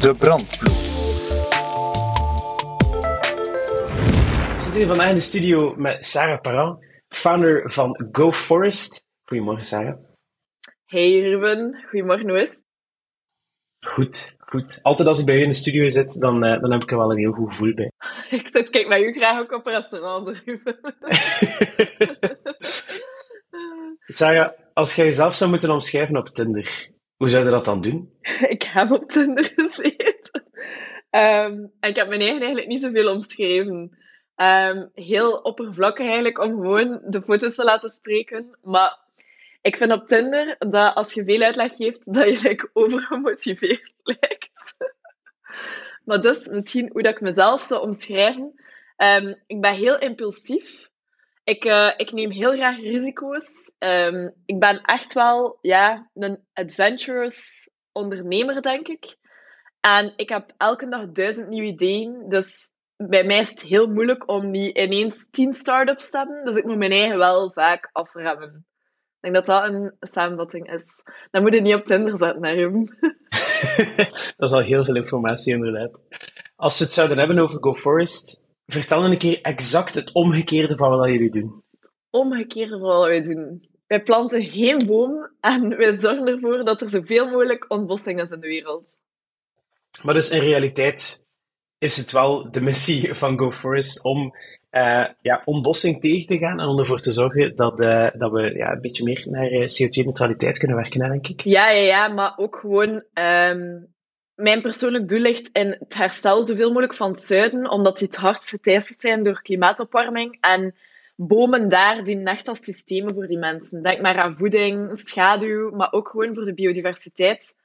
De brandploeg. We zitten hier vandaag in de studio met Sarah Parent, founder van Go Forest. Goedemorgen, Sarah. Hey Ruben, goedemorgen, hoe is het? Goed, goed. Altijd als ik bij u in de studio zit, dan, uh, dan heb ik er wel een heel goed gevoel bij. ik zit, kijk met u graag ook op restaurant, Ruben. Sarah, als jij jezelf zou moeten omschrijven op Tinder, hoe zou je dat dan doen? ik heb op Tinder gezeten. Um, en ik heb mijn eigen eigenlijk niet zoveel omschreven. Um, heel oppervlakkig eigenlijk om gewoon de foto's te laten spreken. Maar ik vind op Tinder dat als je veel uitleg geeft, dat je like, overgemotiveerd lijkt. maar dus, misschien hoe dat ik mezelf zou omschrijven. Um, ik ben heel impulsief. Ik, uh, ik neem heel graag risico's. Um, ik ben echt wel ja, een adventurous ondernemer, denk ik. En ik heb elke dag duizend nieuwe ideeën. Dus bij mij is het heel moeilijk om niet ineens tien start-ups te hebben. Dus ik moet mijn eigen wel vaak afremmen. Ik denk dat dat een samenvatting is. Dan moet je niet op Tinder zetten, naar hem. dat is al heel veel informatie, inderdaad. Als we het zouden hebben over GoForest, vertel een keer exact het omgekeerde van wat jullie doen. Het omgekeerde van wat wij doen. Wij planten geen boom en wij zorgen ervoor dat er zoveel mogelijk ontbossing is in de wereld. Maar dus in realiteit is het wel de missie van GoForest om uh, ja, ontbossing tegen te gaan en om ervoor te zorgen dat, uh, dat we ja, een beetje meer naar eh, CO2-neutraliteit kunnen werken, denk ik. Ja, ja, ja, maar ook gewoon... Um, mijn persoonlijk doel ligt in het herstel zoveel mogelijk van het zuiden, omdat die het hardst geteisterd zijn door klimaatopwarming. En bomen daar dienen echt als systemen voor die mensen. Denk maar aan voeding, schaduw, maar ook gewoon voor de biodiversiteit.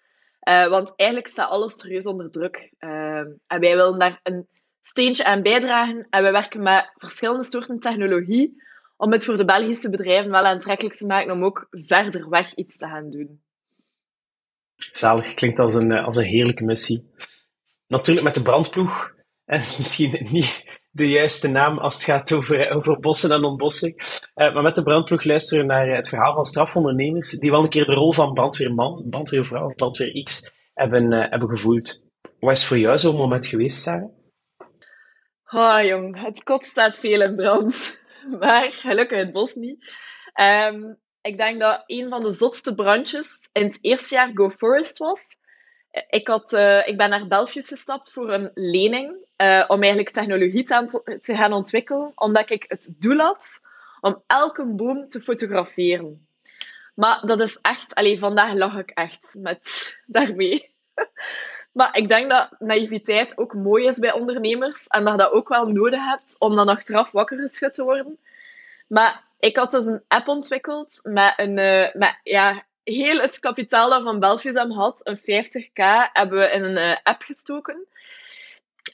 Uh, want eigenlijk staat alles serieus onder druk. Uh, en wij willen daar een steentje aan bijdragen. En we werken met verschillende soorten technologie om het voor de Belgische bedrijven wel aantrekkelijk te maken om ook verder weg iets te gaan doen. Zalig, klinkt als een, als een heerlijke missie. Natuurlijk met de brandploeg. En het is misschien niet de juiste naam als het gaat over, over bossen en ontbossing. Uh, maar met de brandploeg luisteren we naar het verhaal van strafondernemers die wel een keer de rol van brandweerman, brandweervrouw of brandweer X hebben, hebben gevoeld. Wat is voor jou zo'n moment geweest, Sarah? Oh jong, het kot staat veel in brand. Maar gelukkig het bos niet. Um, ik denk dat een van de zotste brandjes in het eerste jaar Go Forest was. Ik, had, uh, ik ben naar Belgius gestapt voor een lening uh, om eigenlijk technologie te, gaan ontwikkelen, omdat ik het doel had om elke boom te fotograferen. Maar dat is echt... Allee, vandaag lag ik echt met daarmee. Maar ik denk dat naïviteit ook mooi is bij ondernemers en dat je dat ook wel nodig hebt om dan achteraf wakker geschud te worden. Maar ik had dus een app ontwikkeld met een... Uh, met, ja, heel het kapitaal dat Van Belgium had, een 50k, hebben we in een uh, app gestoken.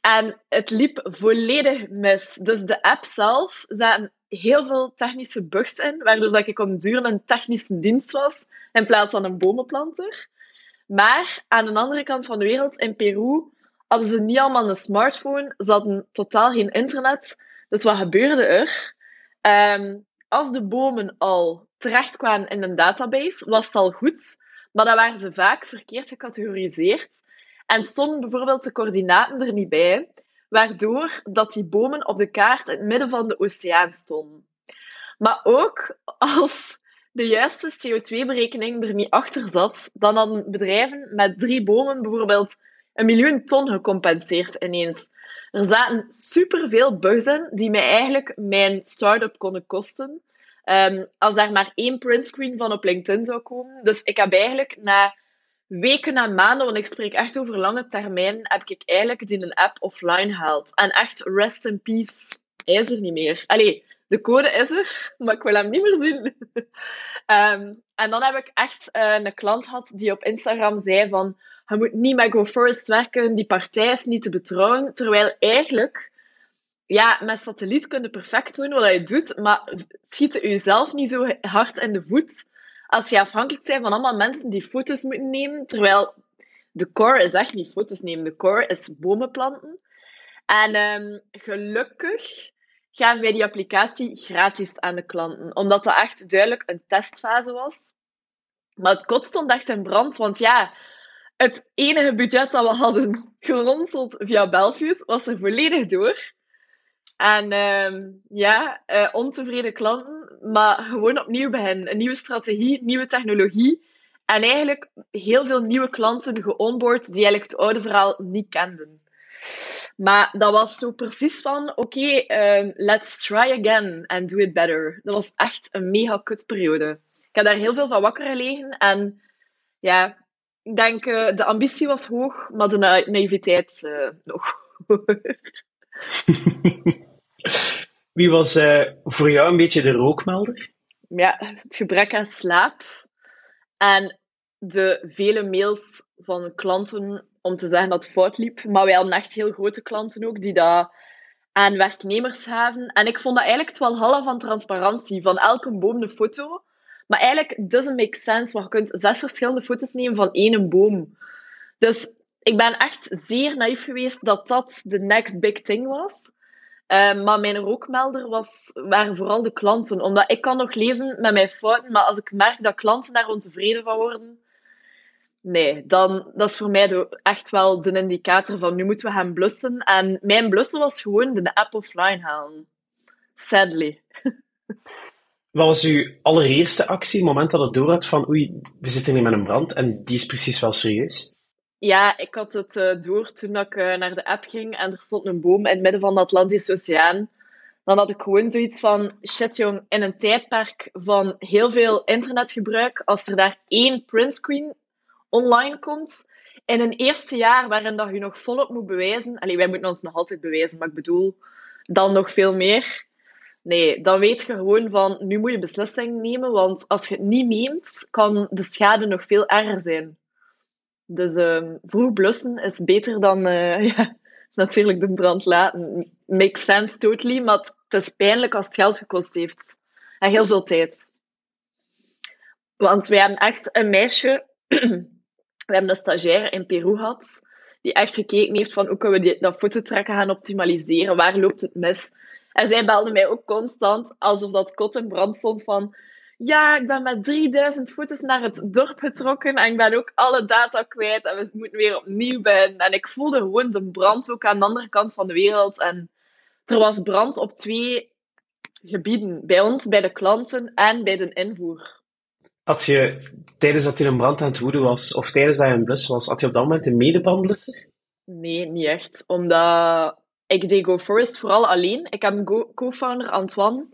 En het liep volledig mis. Dus de app zelf zaten heel veel technische bugs in, waardoor dat ik om duur een technische dienst was in plaats van een bomenplanter. Maar aan de andere kant van de wereld, in Peru, hadden ze niet allemaal een smartphone. Ze hadden totaal geen internet. Dus wat gebeurde er? Um, als de bomen al terechtkwamen in een database, was het al goed. Maar dan waren ze vaak verkeerd gecategoriseerd. En stonden bijvoorbeeld de coördinaten er niet bij, waardoor dat die bomen op de kaart in het midden van de oceaan stonden. Maar ook als de juiste CO2-berekening er niet achter zat, dan hadden bedrijven met drie bomen bijvoorbeeld een miljoen ton gecompenseerd ineens. Er zaten superveel bugs in die mij eigenlijk mijn start-up konden kosten. Um, als daar maar één printscreen van op LinkedIn zou komen. Dus ik heb eigenlijk na weken en maanden, want ik spreek echt over lange termijn, heb ik eigenlijk die een app offline gehaald. En echt, rest in peace, hij is er niet meer. Allee, de code is er, maar ik wil hem niet meer zien. um, en dan heb ik echt uh, een klant gehad die op Instagram zei van je moet niet met GoForest werken, die partij is niet te betrouwen. Terwijl eigenlijk, ja, met satelliet kun je perfect doen wat je doet, maar schiet je jezelf niet zo hard in de voet als je afhankelijk bent van allemaal mensen die foto's moeten nemen. Terwijl de core is echt niet foto's nemen, de core is bomen planten. En um, gelukkig gaven wij die applicatie gratis aan de klanten, omdat dat echt duidelijk een testfase was. Maar het kot stond echt in brand, want ja, het enige budget dat we hadden geronseld via Belfius was er volledig door. En ehm, ja, uh, ontevreden klanten, maar gewoon opnieuw beginnen. Een nieuwe strategie, nieuwe technologie. En eigenlijk heel veel nieuwe klanten geonboard die eigenlijk het oude verhaal niet kenden. Maar dat was zo precies van, oké, ehm, let's try again and do it better. Dat was echt een mega kutperiode. Ik heb daar heel veel van wakker gelegen. En ja, ik denk, uh, de ambitie was hoog, maar de na naïviteit uh, nog Wie was uh, voor jou een beetje de rookmelder? Ja, het gebrek aan slaap. En de vele mails van klanten om te zeggen dat het fout liep. Maar wij hadden echt heel grote klanten ook, die dat aan werknemers gaven. En ik vond dat eigenlijk het wel half van transparantie. Van elke boom een foto. Maar eigenlijk doesn't make sense, want je kunt zes verschillende foto's nemen van één boom. Dus ik ben echt zeer naïef geweest dat dat de next big thing was. Uh, maar mijn rookmelder was, waren vooral de klanten. Omdat ik kan nog leven met mijn fouten, maar als ik merk dat klanten daar ontevreden van worden, nee, dan dat is voor mij echt wel de indicator van nu moeten we gaan blussen. En mijn blussen was gewoon de app offline halen. Sadly. Wat was uw allereerste actie, het moment dat het door had van oei, we zitten hier met een brand en die is precies wel serieus? Ja, ik had het uh, door toen ik uh, naar de app ging en er stond een boom in het midden van de Atlantische Oceaan. Dan had ik gewoon zoiets van, shit jong, in een tijdperk van heel veel internetgebruik, als er daar één printscreen online komt, in een eerste jaar waarin dat je nog volop moet bewijzen, allee, wij moeten ons nog altijd bewijzen, maar ik bedoel, dan nog veel meer. Nee, dan weet je gewoon van, nu moet je beslissing nemen, want als je het niet neemt, kan de schade nog veel erger zijn. Dus uh, vroeg blussen is beter dan uh, ja, natuurlijk de brand laten. Makes sense, totally, maar het is pijnlijk als het geld gekost heeft. En heel veel tijd. Want wij hebben echt een meisje, we hebben een stagiaire in Peru gehad, die echt gekeken heeft van hoe kunnen we dat fototrekken gaan optimaliseren, waar loopt het mis. En zij belde mij ook constant, alsof dat kot in brand stond van ja, ik ben met 3000 foto's naar het dorp getrokken en ik ben ook alle data kwijt en we moeten weer opnieuw beginnen. En ik voelde gewoon de brand ook aan de andere kant van de wereld. En er was brand op twee gebieden, bij ons, bij de klanten en bij de invoer. Had je, tijdens dat je een brand aan het woeden was, of tijdens dat je een blus was, had je op dat moment een medebrandblusser? Nee, niet echt. Omdat ik deed GoForest vooral alleen. Ik heb een co-founder, Antoine,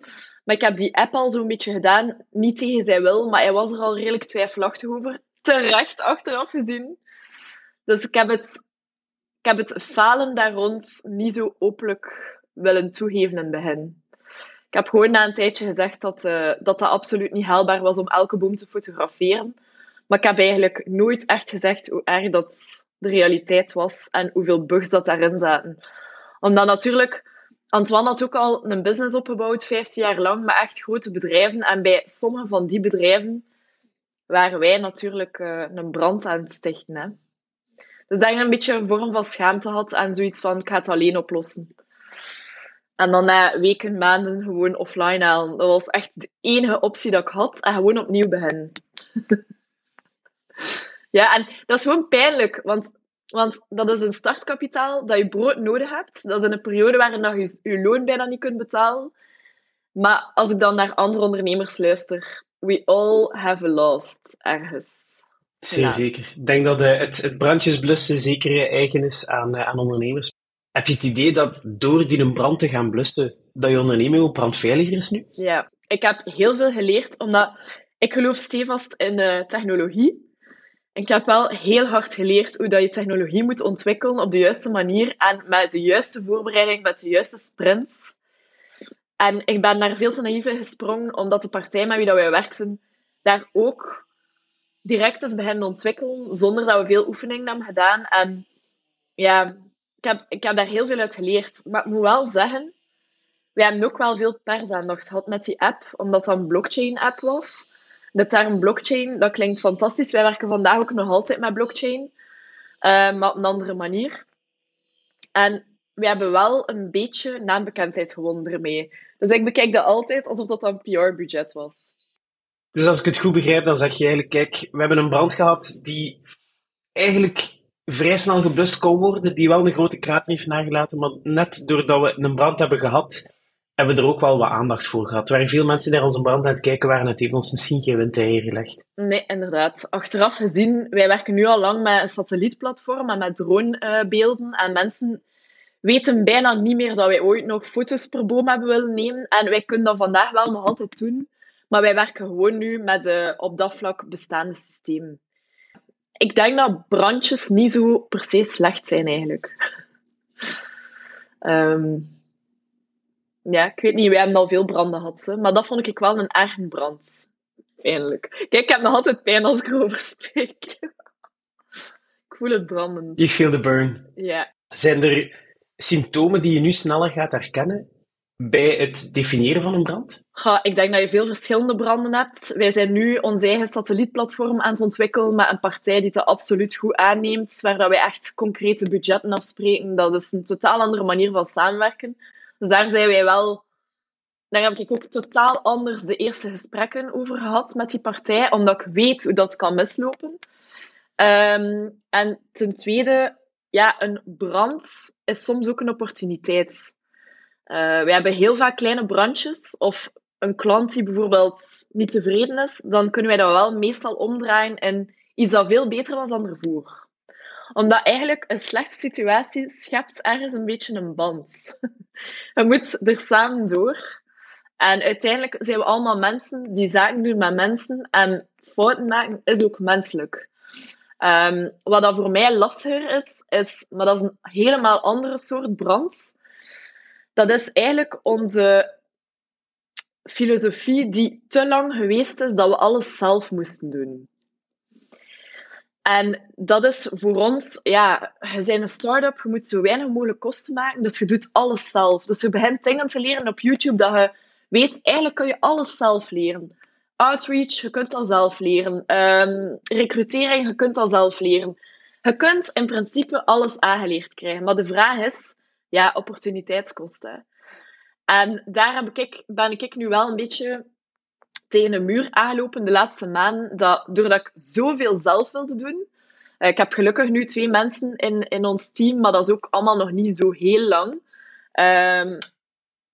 maar ik heb die app al zo'n beetje gedaan, niet tegen zijn wil, maar hij was er al redelijk twijfelachtig over. Terecht achteraf gezien. Dus ik heb het, ik heb het falen daar rond niet zo openlijk willen toegeven in het begin. Ik heb gewoon na een tijdje gezegd dat, uh, dat dat absoluut niet haalbaar was om elke boom te fotograferen. Maar ik heb eigenlijk nooit echt gezegd hoe erg dat de realiteit was en hoeveel bugs dat daarin zaten. Omdat natuurlijk Antoine had ook al een business opgebouwd, 15 jaar lang, met echt grote bedrijven. En bij sommige van die bedrijven waren wij natuurlijk uh, een brand aan het stichten. Hè. Dus dat je een beetje een vorm van schaamte had en zoiets van, ik ga het alleen oplossen. En dan na weken, maanden gewoon offline halen. Dat was echt de enige optie dat ik had. En gewoon opnieuw beginnen. ja, en dat is gewoon pijnlijk. Want want dat is een startkapitaal dat je brood nodig hebt. Dat is in een periode waarin je je loon bijna niet kunt betalen. Maar als ik dan naar andere ondernemers luister, we all have a lost ergens. Zeer zeker. Ik denk dat uh, het, het brandjesblussen zeker eigen is aan, uh, aan ondernemers. Heb je het idee dat door die een brand te gaan blussen, dat je onderneming ook brandveiliger is nu? Ja, ik heb heel veel geleerd, omdat ik geloof stevast in uh, technologie. Ik heb wel heel hard geleerd hoe dat je technologie moet ontwikkelen op de juiste manier en met de juiste voorbereiding, met de juiste sprints. En ik ben daar veel te naïef in gesprongen, omdat de partij met wie dat wij werken daar ook direct is beginnen ontwikkelen, zonder dat we veel oefening hebben gedaan. En ja, ik heb, ik heb daar heel veel uit geleerd. Maar ik moet wel zeggen, we hebben ook wel veel persaandacht gehad met die app, omdat dat een blockchain-app was de term blockchain, dat klinkt fantastisch. Wij werken vandaag ook nog altijd met blockchain, uh, maar op een andere manier. En we hebben wel een beetje naambekendheid gewonnen ermee. Dus ik bekijk dat altijd alsof dat een PR-budget was. Dus als ik het goed begrijp, dan zeg je eigenlijk, kijk, we hebben een brand gehad die eigenlijk vrij snel geblust kon worden, die wel een grote krater heeft nagelaten, maar net doordat we een brand hebben gehad, hebben er ook wel wat aandacht voor gehad. Waar veel mensen naar onze brand aan het kijken waren, het heeft ons misschien geen windeieren gelegd. Nee, inderdaad. Achteraf gezien, wij werken nu al lang met een satellietplatform en met dronebeelden. En mensen weten bijna niet meer dat wij ooit nog foto's per boom hebben willen nemen. En wij kunnen dat vandaag wel nog altijd doen. Maar wij werken gewoon nu met de op dat vlak bestaande systemen. Ik denk dat brandjes niet zo per se slecht zijn, eigenlijk. um, ja, ik weet niet, wij hebben al veel branden gehad. Maar dat vond ik wel een erg brand. Eindelijk. Kijk, ik heb nog altijd pijn als ik erover spreek. ik voel het branden. You feel the burn. Ja. Zijn er symptomen die je nu sneller gaat herkennen bij het definiëren van een brand? Ja, ik denk dat je veel verschillende branden hebt. Wij zijn nu ons eigen satellietplatform aan het ontwikkelen met een partij die het absoluut goed aanneemt, waar dat wij echt concrete budgetten afspreken. Dat is een totaal andere manier van samenwerken. Dus daar zijn wij wel... Daar heb ik ook totaal anders de eerste gesprekken over gehad met die partij, omdat ik weet hoe dat kan mislopen. Ehm, en ten tweede, ja, een brand is soms ook een opportuniteit. Uh, we hebben heel vaak kleine brandjes of een klant die bijvoorbeeld niet tevreden is, dan kunnen wij dat wel meestal omdraaien in iets dat veel beter was dan ervoor. Omdat eigenlijk een slechte situatie schept ergens een beetje een band. Je moet er samen door. En uiteindelijk zijn we allemaal mensen die zaken doen met mensen. En fouten maken is ook menselijk. Um, wat dat voor mij lastiger is, is, maar dat is een helemaal andere soort brand. Dat is eigenlijk onze filosofie die te lang geweest is dat we alles zelf moesten doen. En dat is voor ons, ja, je bent een start-up, je moet zo weinig mogelijk kosten maken, dus je doet alles zelf. Dus je begint dingen te leren op YouTube dat je weet, eigenlijk kun je alles zelf leren. Outreach, je kunt dat zelf leren. Um, recrutering, je kunt dat zelf leren. Je kunt in principe alles aangeleerd krijgen, maar de vraag is, ja, opportuniteitskosten. En daar heb ik, ben ik nu wel een beetje tegen een muur aangelopen de laatste maanden, dat doordat ik zoveel zelf wilde doen, uh, ik heb gelukkig nu twee mensen in, in ons team, maar dat is ook allemaal nog niet zo heel lang. Um,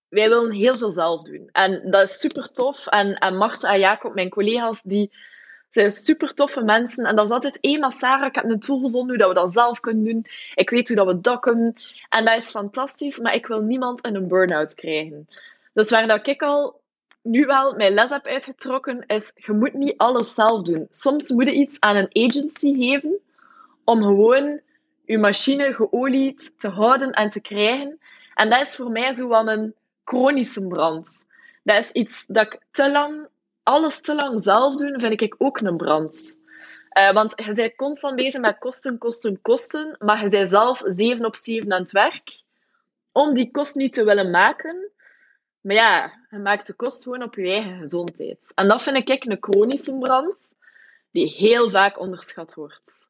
wij willen heel veel zelf doen. En dat is super tof. En, en Marta en Jacob, mijn collega's, die zijn super toffe mensen. En dat is altijd, hé, Sarah, ik heb een tool gevonden hoe dat we dat zelf kunnen doen. Ik weet hoe dat we dat kunnen. En dat is fantastisch, maar ik wil niemand in een burn-out krijgen. Dus waar dat ik al nu wel mijn les heb uitgetrokken, is je moet niet alles zelf doen. Soms moet je iets aan een agency geven om gewoon je machine geolied te houden en te krijgen. En dat is voor mij zo wel een chronische brand. Dat is iets dat ik te lang, alles te lang zelf doen, vind ik ook een brand. Uh, want je bent constant bezig met kosten, kosten, kosten, maar je bent zelf 7 op 7 aan het werk om die kost niet te willen maken. Maar ja, je maakt de kost gewoon op je eigen gezondheid. En dat vind ik een chronische brand die heel vaak onderschat wordt.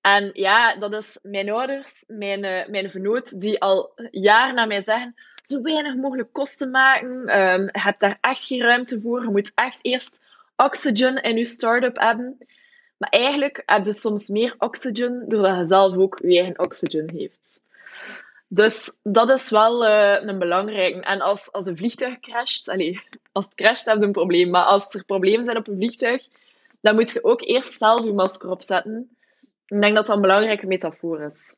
En ja, dat is mijn ouders, mijn, uh, mijn vernoot, die al jaren naar mij zeggen: zo weinig mogelijk kosten maken. Um, hebt daar echt geen ruimte voor. Je moet echt eerst oxygen in je start-up hebben. Maar eigenlijk heb je soms meer oxygen doordat je zelf ook je eigen oxygen heeft. Dus dat is wel uh, een belangrijke. En als, als een vliegtuig crasht, allez, als het crasht heb je een probleem. Maar als er problemen zijn op een vliegtuig, dan moet je ook eerst zelf je masker opzetten. Ik denk dat dat een belangrijke metafoor is.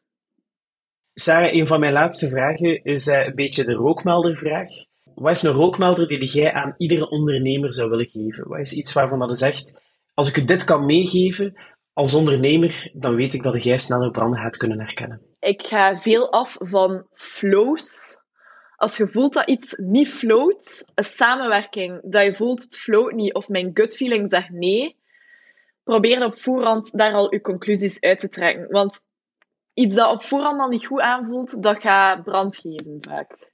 Sarah, een van mijn laatste vragen is uh, een beetje de rookmeldervraag. Wat is een rookmelder die jij aan iedere ondernemer zou willen geven? Wat is iets waarvan dat je zegt, als ik u dit kan meegeven als ondernemer, dan weet ik dat jij sneller branden gaat kunnen herkennen? Ik ga veel af van flows. Als je voelt dat iets niet float, een samenwerking, dat je voelt het float niet, of mijn gut feeling zegt nee, probeer op voorhand daar al je conclusies uit te trekken. Want iets dat op voorhand al niet goed aanvoelt, dat gaat brand geven vaak.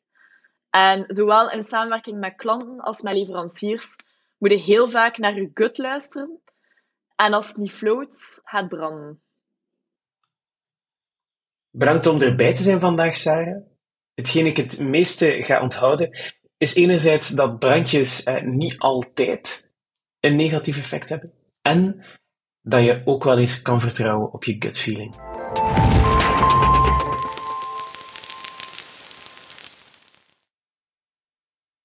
En zowel in samenwerking met klanten als met leveranciers moet je heel vaak naar je gut luisteren. En als het niet float, gaat branden. Bedankt om erbij te zijn vandaag, Sarah. Hetgeen ik het meeste ga onthouden, is enerzijds dat brandjes eh, niet altijd een negatief effect hebben. En dat je ook wel eens kan vertrouwen op je gut feeling.